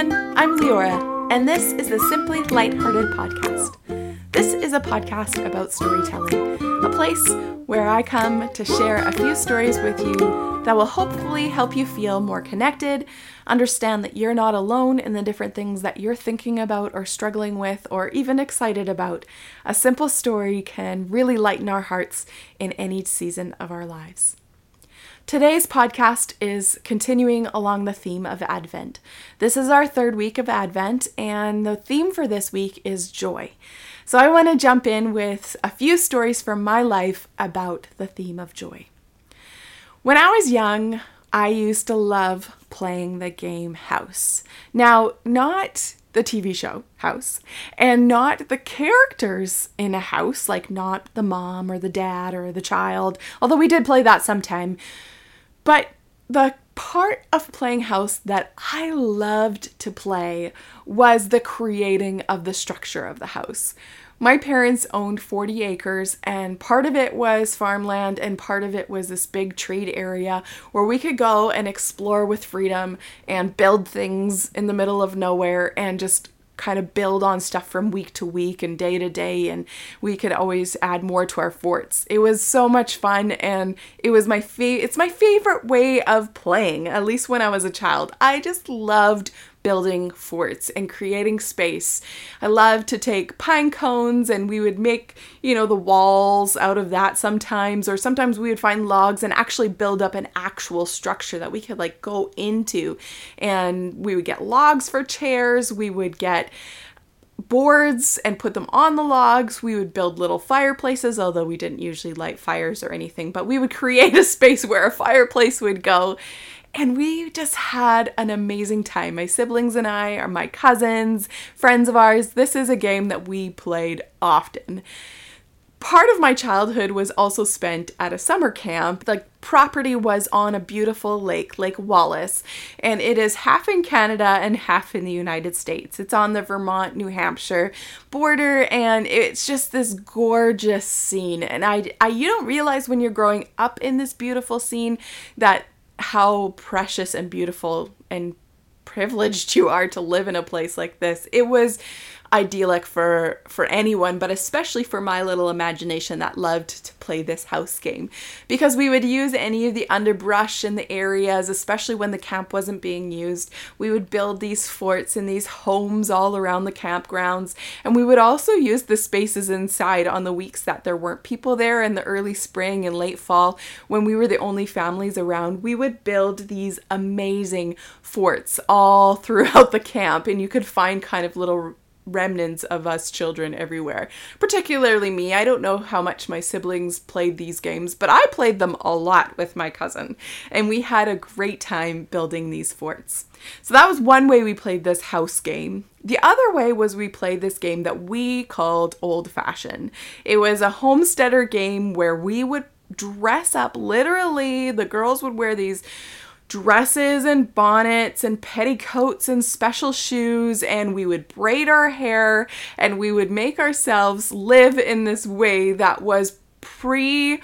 everyone. I'm Leora, and this is the Simply Lighthearted podcast. This is a podcast about storytelling, a place where I come to share a few stories with you that will hopefully help you feel more connected, understand that you're not alone in the different things that you're thinking about or struggling with or even excited about. A simple story can really lighten our hearts in any season of our lives. Today's podcast is continuing along the theme of Advent. This is our third week of Advent, and the theme for this week is joy. So I want to jump in with a few stories from my life about the theme of joy. When I was young, I used to love playing the game House. Now, not the TV show House, and not the characters in a house, like not the mom or the dad or the child, although we did play that sometime. But the part of playing house that I loved to play was the creating of the structure of the house. My parents owned 40 acres, and part of it was farmland, and part of it was this big trade area where we could go and explore with freedom and build things in the middle of nowhere and just kind of build on stuff from week to week and day to day and we could always add more to our forts. It was so much fun and it was my fa- it's my favorite way of playing at least when I was a child. I just loved building forts and creating space. I love to take pine cones and we would make, you know, the walls out of that sometimes, or sometimes we would find logs and actually build up an actual structure that we could like go into. And we would get logs for chairs, we would get boards and put them on the logs. We would build little fireplaces, although we didn't usually light fires or anything, but we would create a space where a fireplace would go. And we just had an amazing time. My siblings and I are my cousins, friends of ours. This is a game that we played often. Part of my childhood was also spent at a summer camp. The property was on a beautiful lake, Lake Wallace, and it is half in Canada and half in the United States. It's on the Vermont New Hampshire border and it's just this gorgeous scene. And I, I you don't realize when you're growing up in this beautiful scene that how precious and beautiful and privileged you are to live in a place like this. It was idyllic for for anyone but especially for my little imagination that loved to play this house game. Because we would use any of the underbrush in the areas especially when the camp wasn't being used. We would build these forts and these homes all around the campgrounds. And we would also use the spaces inside on the weeks that there weren't people there in the early spring and late fall when we were the only families around we would build these amazing forts all throughout the camp. And you could find kind of little remnants of us children everywhere. Particularly me. I don't know how much my siblings played these games, but I played them a lot with my cousin, and we had a great time building these forts. So that was one way we played this house game. The other way was we played this game that we called Old Fashioned. It was a homesteader game where we would dress up literally, the girls would wear these dresses and bonnets and petticoats and special shoes, and we would braid our hair and we would make ourselves live in this way that was pre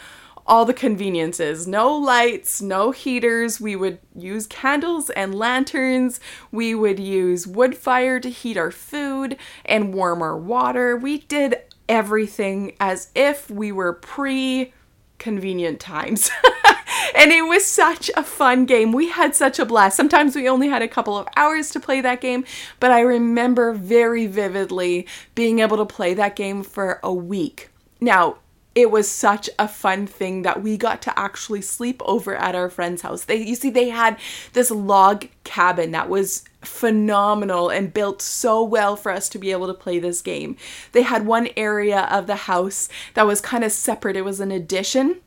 all the conveniences no lights, no heaters. We would use candles and lanterns. We would use wood fire to heat our food and warm our water. We did everything as if we were pre convenient times. and it was such a fun game. We had such a blast. Sometimes we only had a couple of hours to play that game, but I remember very vividly being able to play that game for a week. Now, it was such a fun thing that we got to actually sleep over at our friend's house. They you see they had this log cabin that was phenomenal and built so well for us to be able to play this game. They had one area of the house that was kind of separate. It was an addition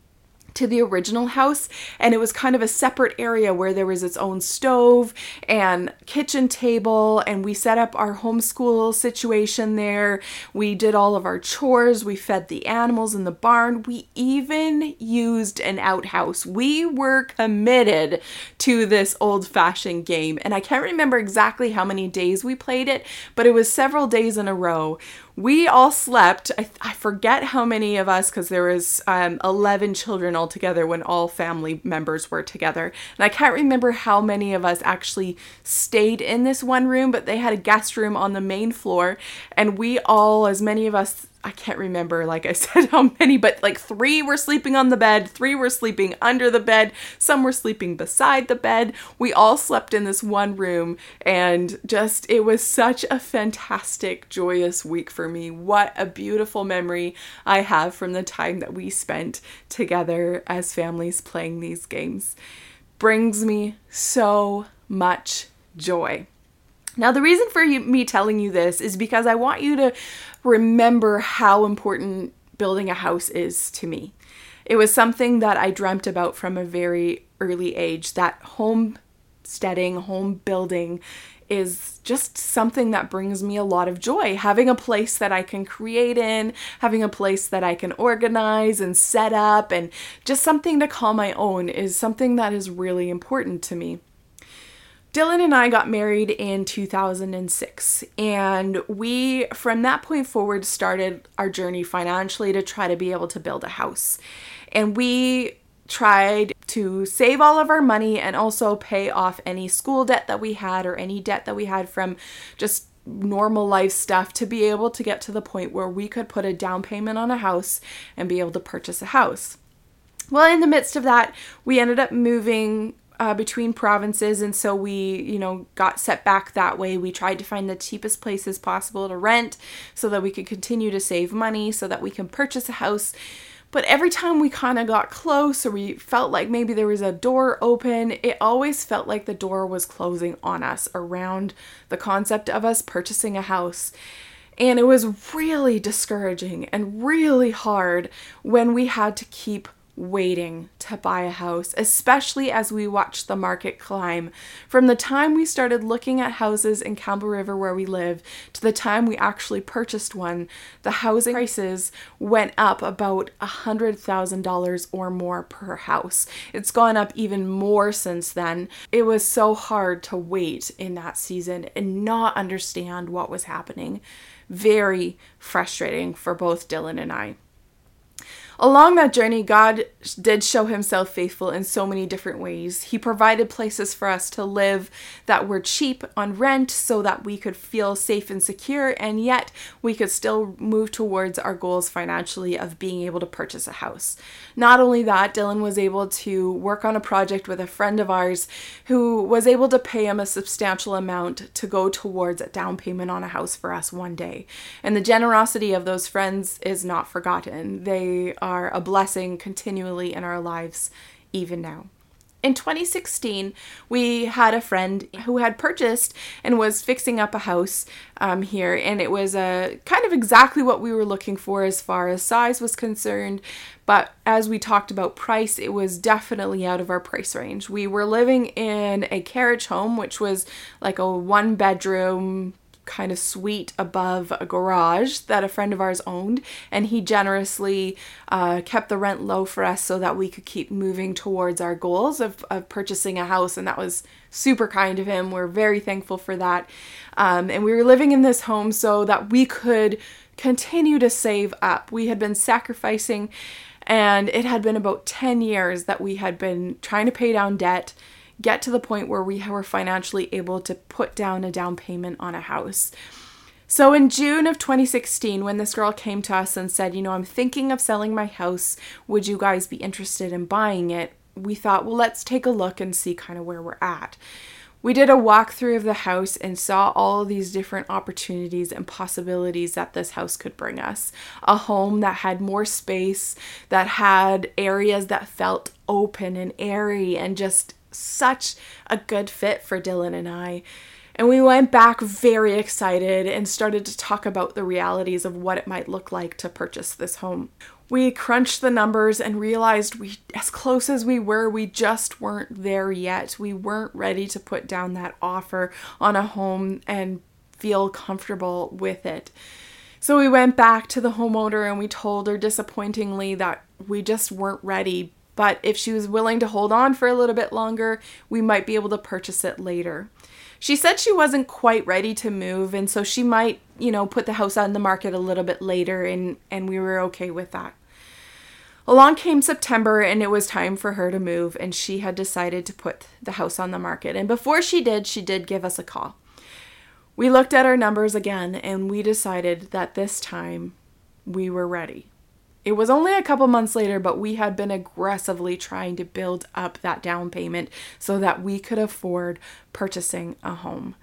to the original house and it was kind of a separate area where there was its own stove and kitchen table and we set up our homeschool situation there. We did all of our chores. We fed the animals in the barn. We even used an outhouse. We were committed to this old fashioned game and i can't remember exactly how many days we played it but it was several days in a row we all slept. I, I forget how many of us, because there was um, 11 children altogether when all family members were together. And I can't remember how many of us actually stayed in this one room, but they had a guest room on the main floor. And we all, as many of us I can't remember, like I said, how many, but like three were sleeping on the bed, three were sleeping under the bed, some were sleeping beside the bed. We all slept in this one room, and just it was such a fantastic, joyous week for me. What a beautiful memory I have from the time that we spent together as families playing these games. Brings me so much joy. Now, the reason for you, me telling you this is because I want you to remember how important building a house is to me. It was something that I dreamt about from a very early age that homesteading, home building is just something that brings me a lot of joy. Having a place that I can create in, having a place that I can organize and set up, and just something to call my own is something that is really important to me. Dylan and I got married in 2006, and we, from that point forward, started our journey financially to try to be able to build a house. And we tried to save all of our money and also pay off any school debt that we had or any debt that we had from just normal life stuff to be able to get to the point where we could put a down payment on a house and be able to purchase a house. Well, in the midst of that, we ended up moving uh, between provinces, and so we, you know, got set back that way. We tried to find the cheapest places possible to rent so that we could continue to save money, so that we can purchase a house. But every time we kind of got close or we felt like maybe there was a door open, it always felt like the door was closing on us around the concept of us purchasing a house. And it was really discouraging and really hard when we had to keep waiting to buy a house, especially as we watched the market climb. From the time we started looking at houses in Campbell River where we live to the time we actually purchased one, the housing prices went up about a $100,000 or more per house. It's gone up even more since then. It was so hard to wait in that season and not understand what was happening. Very frustrating for both Dylan and I. Along that journey, God did show himself faithful in so many different ways. He provided places for us to live that were cheap on rent so that we could feel safe and secure, and yet we could still move towards our goals financially of being able to purchase a house. Not only that, Dylan was able to work on a project with a friend of ours who was able to pay him a substantial amount to go towards a down payment on a house for us one day. And the generosity of those friends is not forgotten. They are a blessing continually in our lives, even now. In 2016, we had a friend who had purchased and was fixing up a house um, here, and it was a uh, kind of exactly what we were looking for as far as size was concerned. But as we talked about price, it was definitely out of our price range. We were living in a carriage home, which was like a one bedroom, kind of suite above a garage that a friend of ours owned, and he generously uh, kept the rent low for us so that we could keep moving towards our goals of, of purchasing a house, and that was super kind of him. We're very thankful for that. Um, and we were living in this home so that we could continue to save up. We had been sacrificing, and it had been about 10 years that we had been trying to pay down debt get to the point where we were financially able to put down a down payment on a house. So in June of 2016, when this girl came to us and said, You know, I'm thinking of selling my house, would you guys be interested in buying it? We thought, Well, let's take a look and see kind of where we're at. We did a walkthrough of the house and saw all these different opportunities and possibilities that this house could bring us. A home that had more space, that had areas that felt open and airy and just such a good fit for Dylan and I. And we went back very excited and started to talk about the realities of what it might look like to purchase this home. We crunched the numbers and realized we as close as we were, we just weren't there yet. We weren't ready to put down that offer on a home and feel comfortable with it. So we went back to the homeowner and we told her disappointingly that we just weren't ready but if she was willing to hold on for a little bit longer, we might be able to purchase it later. She said she wasn't quite ready to move, and so she might, you know, put the house on the market a little bit later, and, and we were okay with that. Along came September, and it was time for her to move, and she had decided to put the house on the market. And before she did, she did give us a call. We looked at our numbers again, and we decided that this time we were ready. It was only a couple months later, but we had been aggressively trying to build up that down payment so that we could afford purchasing a home.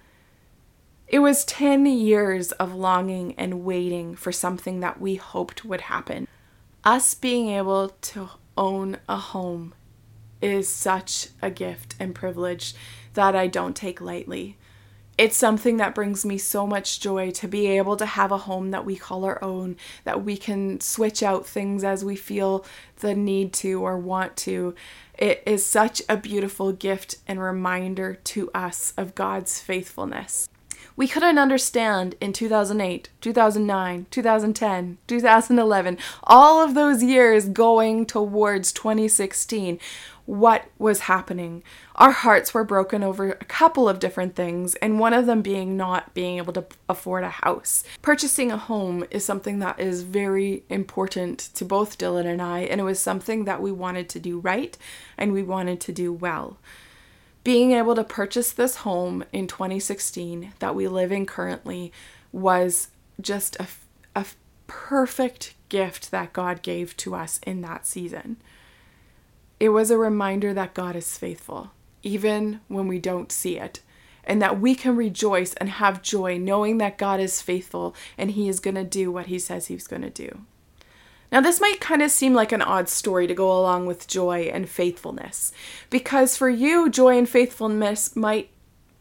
It was 10 years of longing and waiting for something that we hoped would happen. Us being able to own a home is such a gift and privilege that I don't take lightly it's something that brings me so much joy to be able to have a home that we call our own, that we can switch out things as we feel the need to or want to. It is such a beautiful gift and reminder to us of God's faithfulness. We couldn't understand in 2008, 2009, 2010, 2011, all of those years going towards 2016 what was happening. Our hearts were broken over a couple of different things, and one of them being not being able to afford a house. Purchasing a home is something that is very important to both Dylan and I, and it was something that we wanted to do right and we wanted to do well. Being able to purchase this home in 2016 that we live in currently was just a, a perfect gift that God gave to us in that season. It was a reminder that God is faithful, even when we don't see it, and that we can rejoice and have joy knowing that God is faithful and He is going to do what He says He's going to do. Now, this might kind of seem like an odd story to go along with joy and faithfulness, because for you, joy and faithfulness might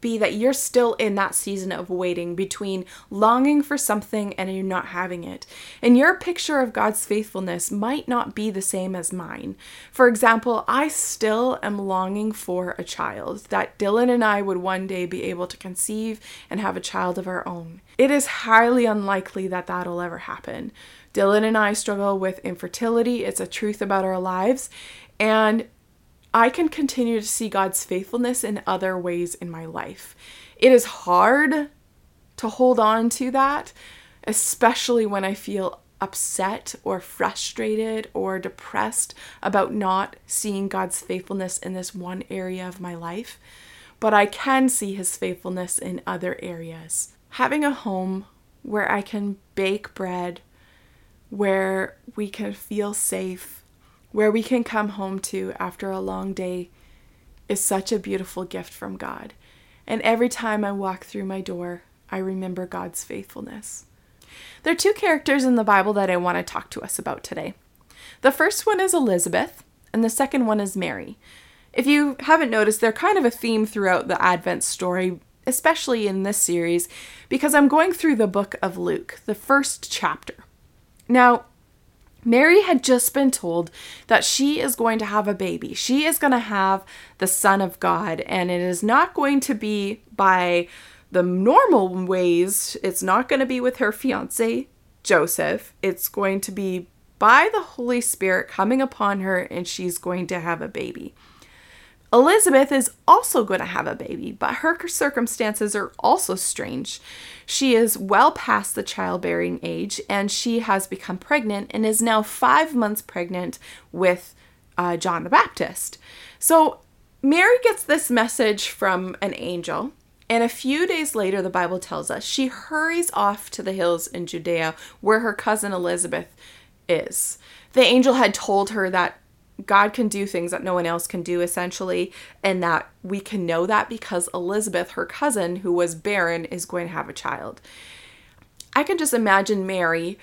be that you're still in that season of waiting between longing for something and you're not having it. And your picture of God's faithfulness might not be the same as mine. For example, I still am longing for a child, that Dylan and I would one day be able to conceive and have a child of our own. It is highly unlikely that that'll ever happen. Dylan and I struggle with infertility, it's a truth about our lives. And I can continue to see God's faithfulness in other ways in my life. It is hard to hold on to that, especially when I feel upset or frustrated or depressed about not seeing God's faithfulness in this one area of my life. But I can see His faithfulness in other areas. Having a home where I can bake bread, where we can feel safe, where we can come home to after a long day is such a beautiful gift from God. And every time I walk through my door, I remember God's faithfulness. There are two characters in the Bible that I want to talk to us about today. The first one is Elizabeth, and the second one is Mary. If you haven't noticed, they're kind of a theme throughout the Advent story, especially in this series, because I'm going through the book of Luke, the first chapter. Now, Mary had just been told that she is going to have a baby. She is going to have the Son of God, and it is not going to be by the normal ways. It's not going to be with her fiance, Joseph. It's going to be by the Holy Spirit coming upon her, and she's going to have a baby. Elizabeth is also going to have a baby, but her circumstances are also strange. She is well past the childbearing age and she has become pregnant and is now five months pregnant with uh, John the Baptist. So Mary gets this message from an angel. And a few days later, the Bible tells us she hurries off to the hills in Judea where her cousin Elizabeth is. The angel had told her that God can do things that no one else can do, essentially, and that we can know that because Elizabeth, her cousin, who was barren, is going to have a child. I can just imagine Mary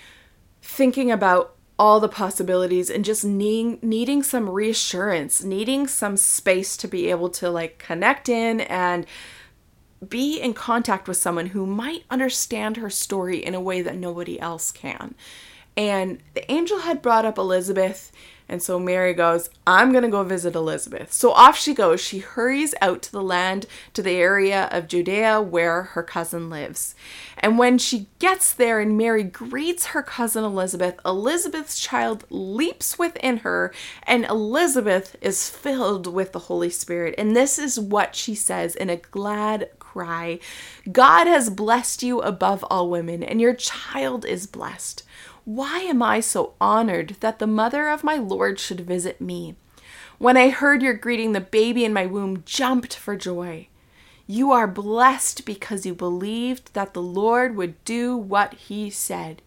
thinking about all the possibilities and just needing needing some reassurance, needing some space to be able to like connect in and be in contact with someone who might understand her story in a way that nobody else can. And the angel had brought up Elizabeth and so Mary goes, I'm going to go visit Elizabeth. So off she goes. She hurries out to the land, to the area of Judea where her cousin lives. And when she gets there and Mary greets her cousin Elizabeth, Elizabeth's child leaps within her, and Elizabeth is filled with the Holy Spirit. And this is what she says in a glad, cry. God has blessed you above all women, and your child is blessed. Why am I so honored that the mother of my Lord should visit me? When I heard your greeting, the baby in my womb jumped for joy. You are blessed because you believed that the Lord would do what he said.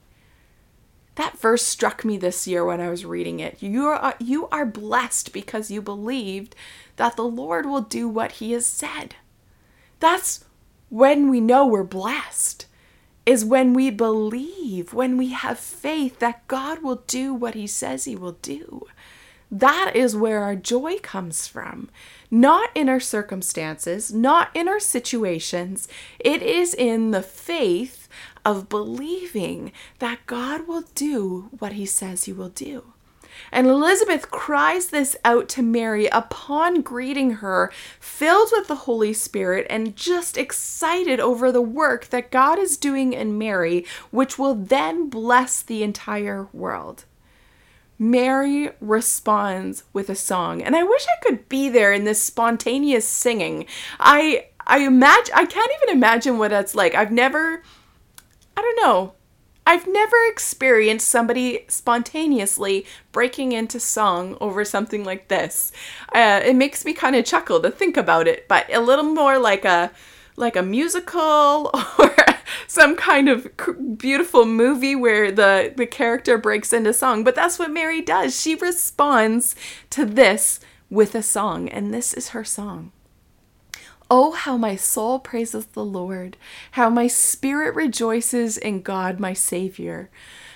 That verse struck me this year when I was reading it. You are, you are blessed because you believed that the Lord will do what he has said. That's when we know we're blessed is when we believe, when we have faith that God will do what He says He will do. That is where our joy comes from. Not in our circumstances, not in our situations. It is in the faith of believing that God will do what He says He will do. And Elizabeth cries this out to Mary upon greeting her, filled with the Holy Spirit and just excited over the work that God is doing in Mary, which will then bless the entire world. Mary responds with a song, and I wish I could be there in this spontaneous singing. I I imagine I can't even imagine what that's like. I've never I don't know. I've never experienced somebody spontaneously breaking into song over something like this. Uh, it makes me kind of chuckle to think about it, but a little more like a like a musical or some kind of beautiful movie where the the character breaks into song. But that's what Mary does. She responds to this with a song, and this is her song. Oh, how my soul praises the Lord, how my spirit rejoices in God my Savior.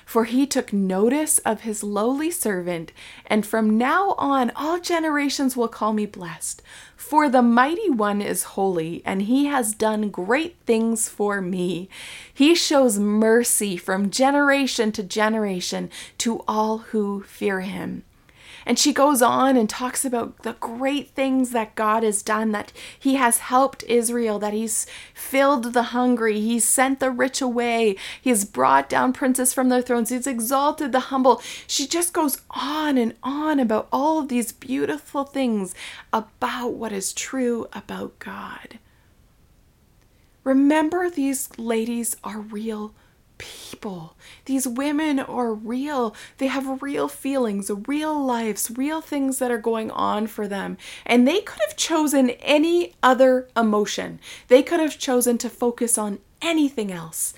For he took notice of his lowly servant, and from now on all generations will call me blessed. For the mighty one is holy, and he has done great things for me. He shows mercy from generation to generation to all who fear him. And she goes on and talks about the great things that God has done, that He has helped Israel, that He's filled the hungry, He's sent the rich away, He's brought down princes from their thrones, He's exalted the humble. She just goes on and on about all of these beautiful things about what is true about God. Remember, these ladies are real people. These women are real. They have real feelings, real lives, real things that are going on for them. And they could have chosen any other emotion. They could have chosen to focus on anything else.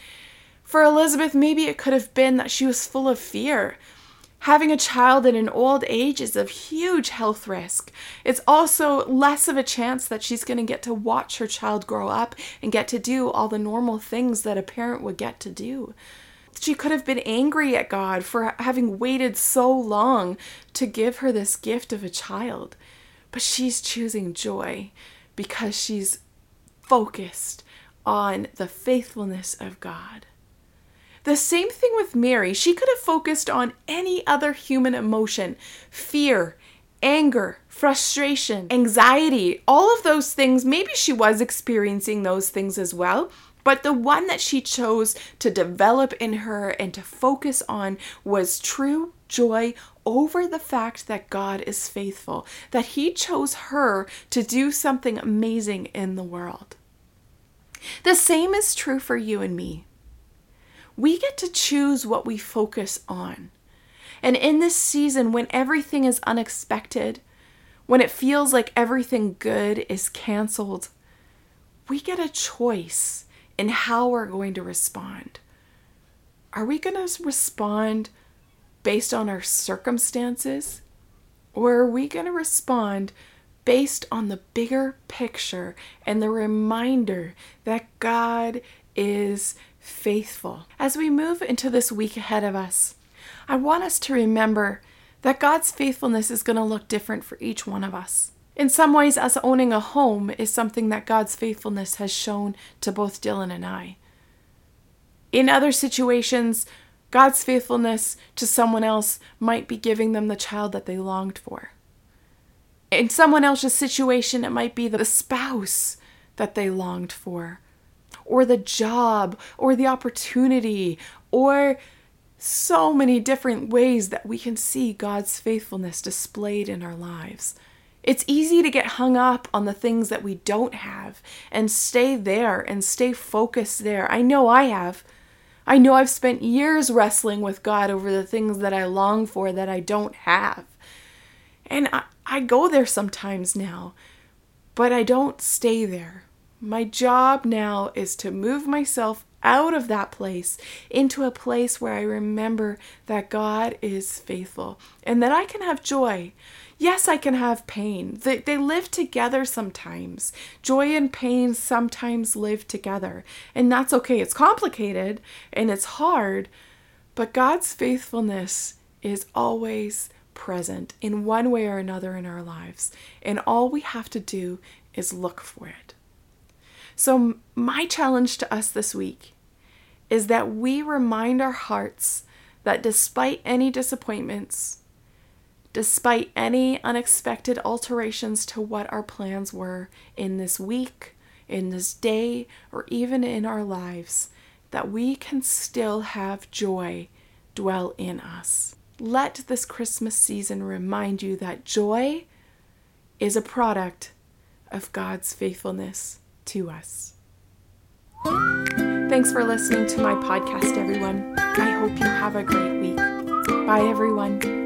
For Elizabeth, maybe it could have been that she was full of fear. Having a child in an old age is of huge health risk. It's also less of a chance that she's going to get to watch her child grow up and get to do all the normal things that a parent would get to do. She could have been angry at God for having waited so long to give her this gift of a child. But she's choosing joy because she's focused on the faithfulness of God. The same thing with Mary. She could have focused on any other human emotion fear, anger, frustration, anxiety, all of those things. Maybe she was experiencing those things as well. But the one that she chose to develop in her and to focus on was true joy over the fact that God is faithful, that He chose her to do something amazing in the world. The same is true for you and me we get to choose what we focus on. And in this season, when everything is unexpected, when it feels like everything good is canceled, we get a choice in how we're going to respond. Are we going to respond based on our circumstances? Or are we going to respond based on the bigger picture and the reminder that God is faithful. As we move into this week ahead of us, I want us to remember that God's faithfulness is going to look different for each one of us. In some ways, us owning a home is something that God's faithfulness has shown to both Dylan and I. In other situations, God's faithfulness to someone else might be giving them the child that they longed for. In someone else's situation, it might be the spouse that they longed for or the job or the opportunity or so many different ways that we can see God's faithfulness displayed in our lives. It's easy to get hung up on the things that we don't have and stay there and stay focused there. I know I have. I know I've spent years wrestling with God over the things that I long for that I don't have. And I, I go there sometimes now, but I don't stay there. My job now is to move myself out of that place into a place where I remember that God is faithful and that I can have joy. Yes, I can have pain. They, they live together sometimes. Joy and pain sometimes live together. And that's okay. It's complicated and it's hard, but God's faithfulness is always present in one way or another in our lives. And all we have to do is look for it. So, my challenge to us this week is that we remind our hearts that despite any disappointments, despite any unexpected alterations to what our plans were in this week, in this day, or even in our lives, that we can still have joy dwell in us. Let this Christmas season remind you that joy is a product of God's faithfulness to us. Thanks for listening to my podcast, everyone. I hope you have a great week. Bye, everyone.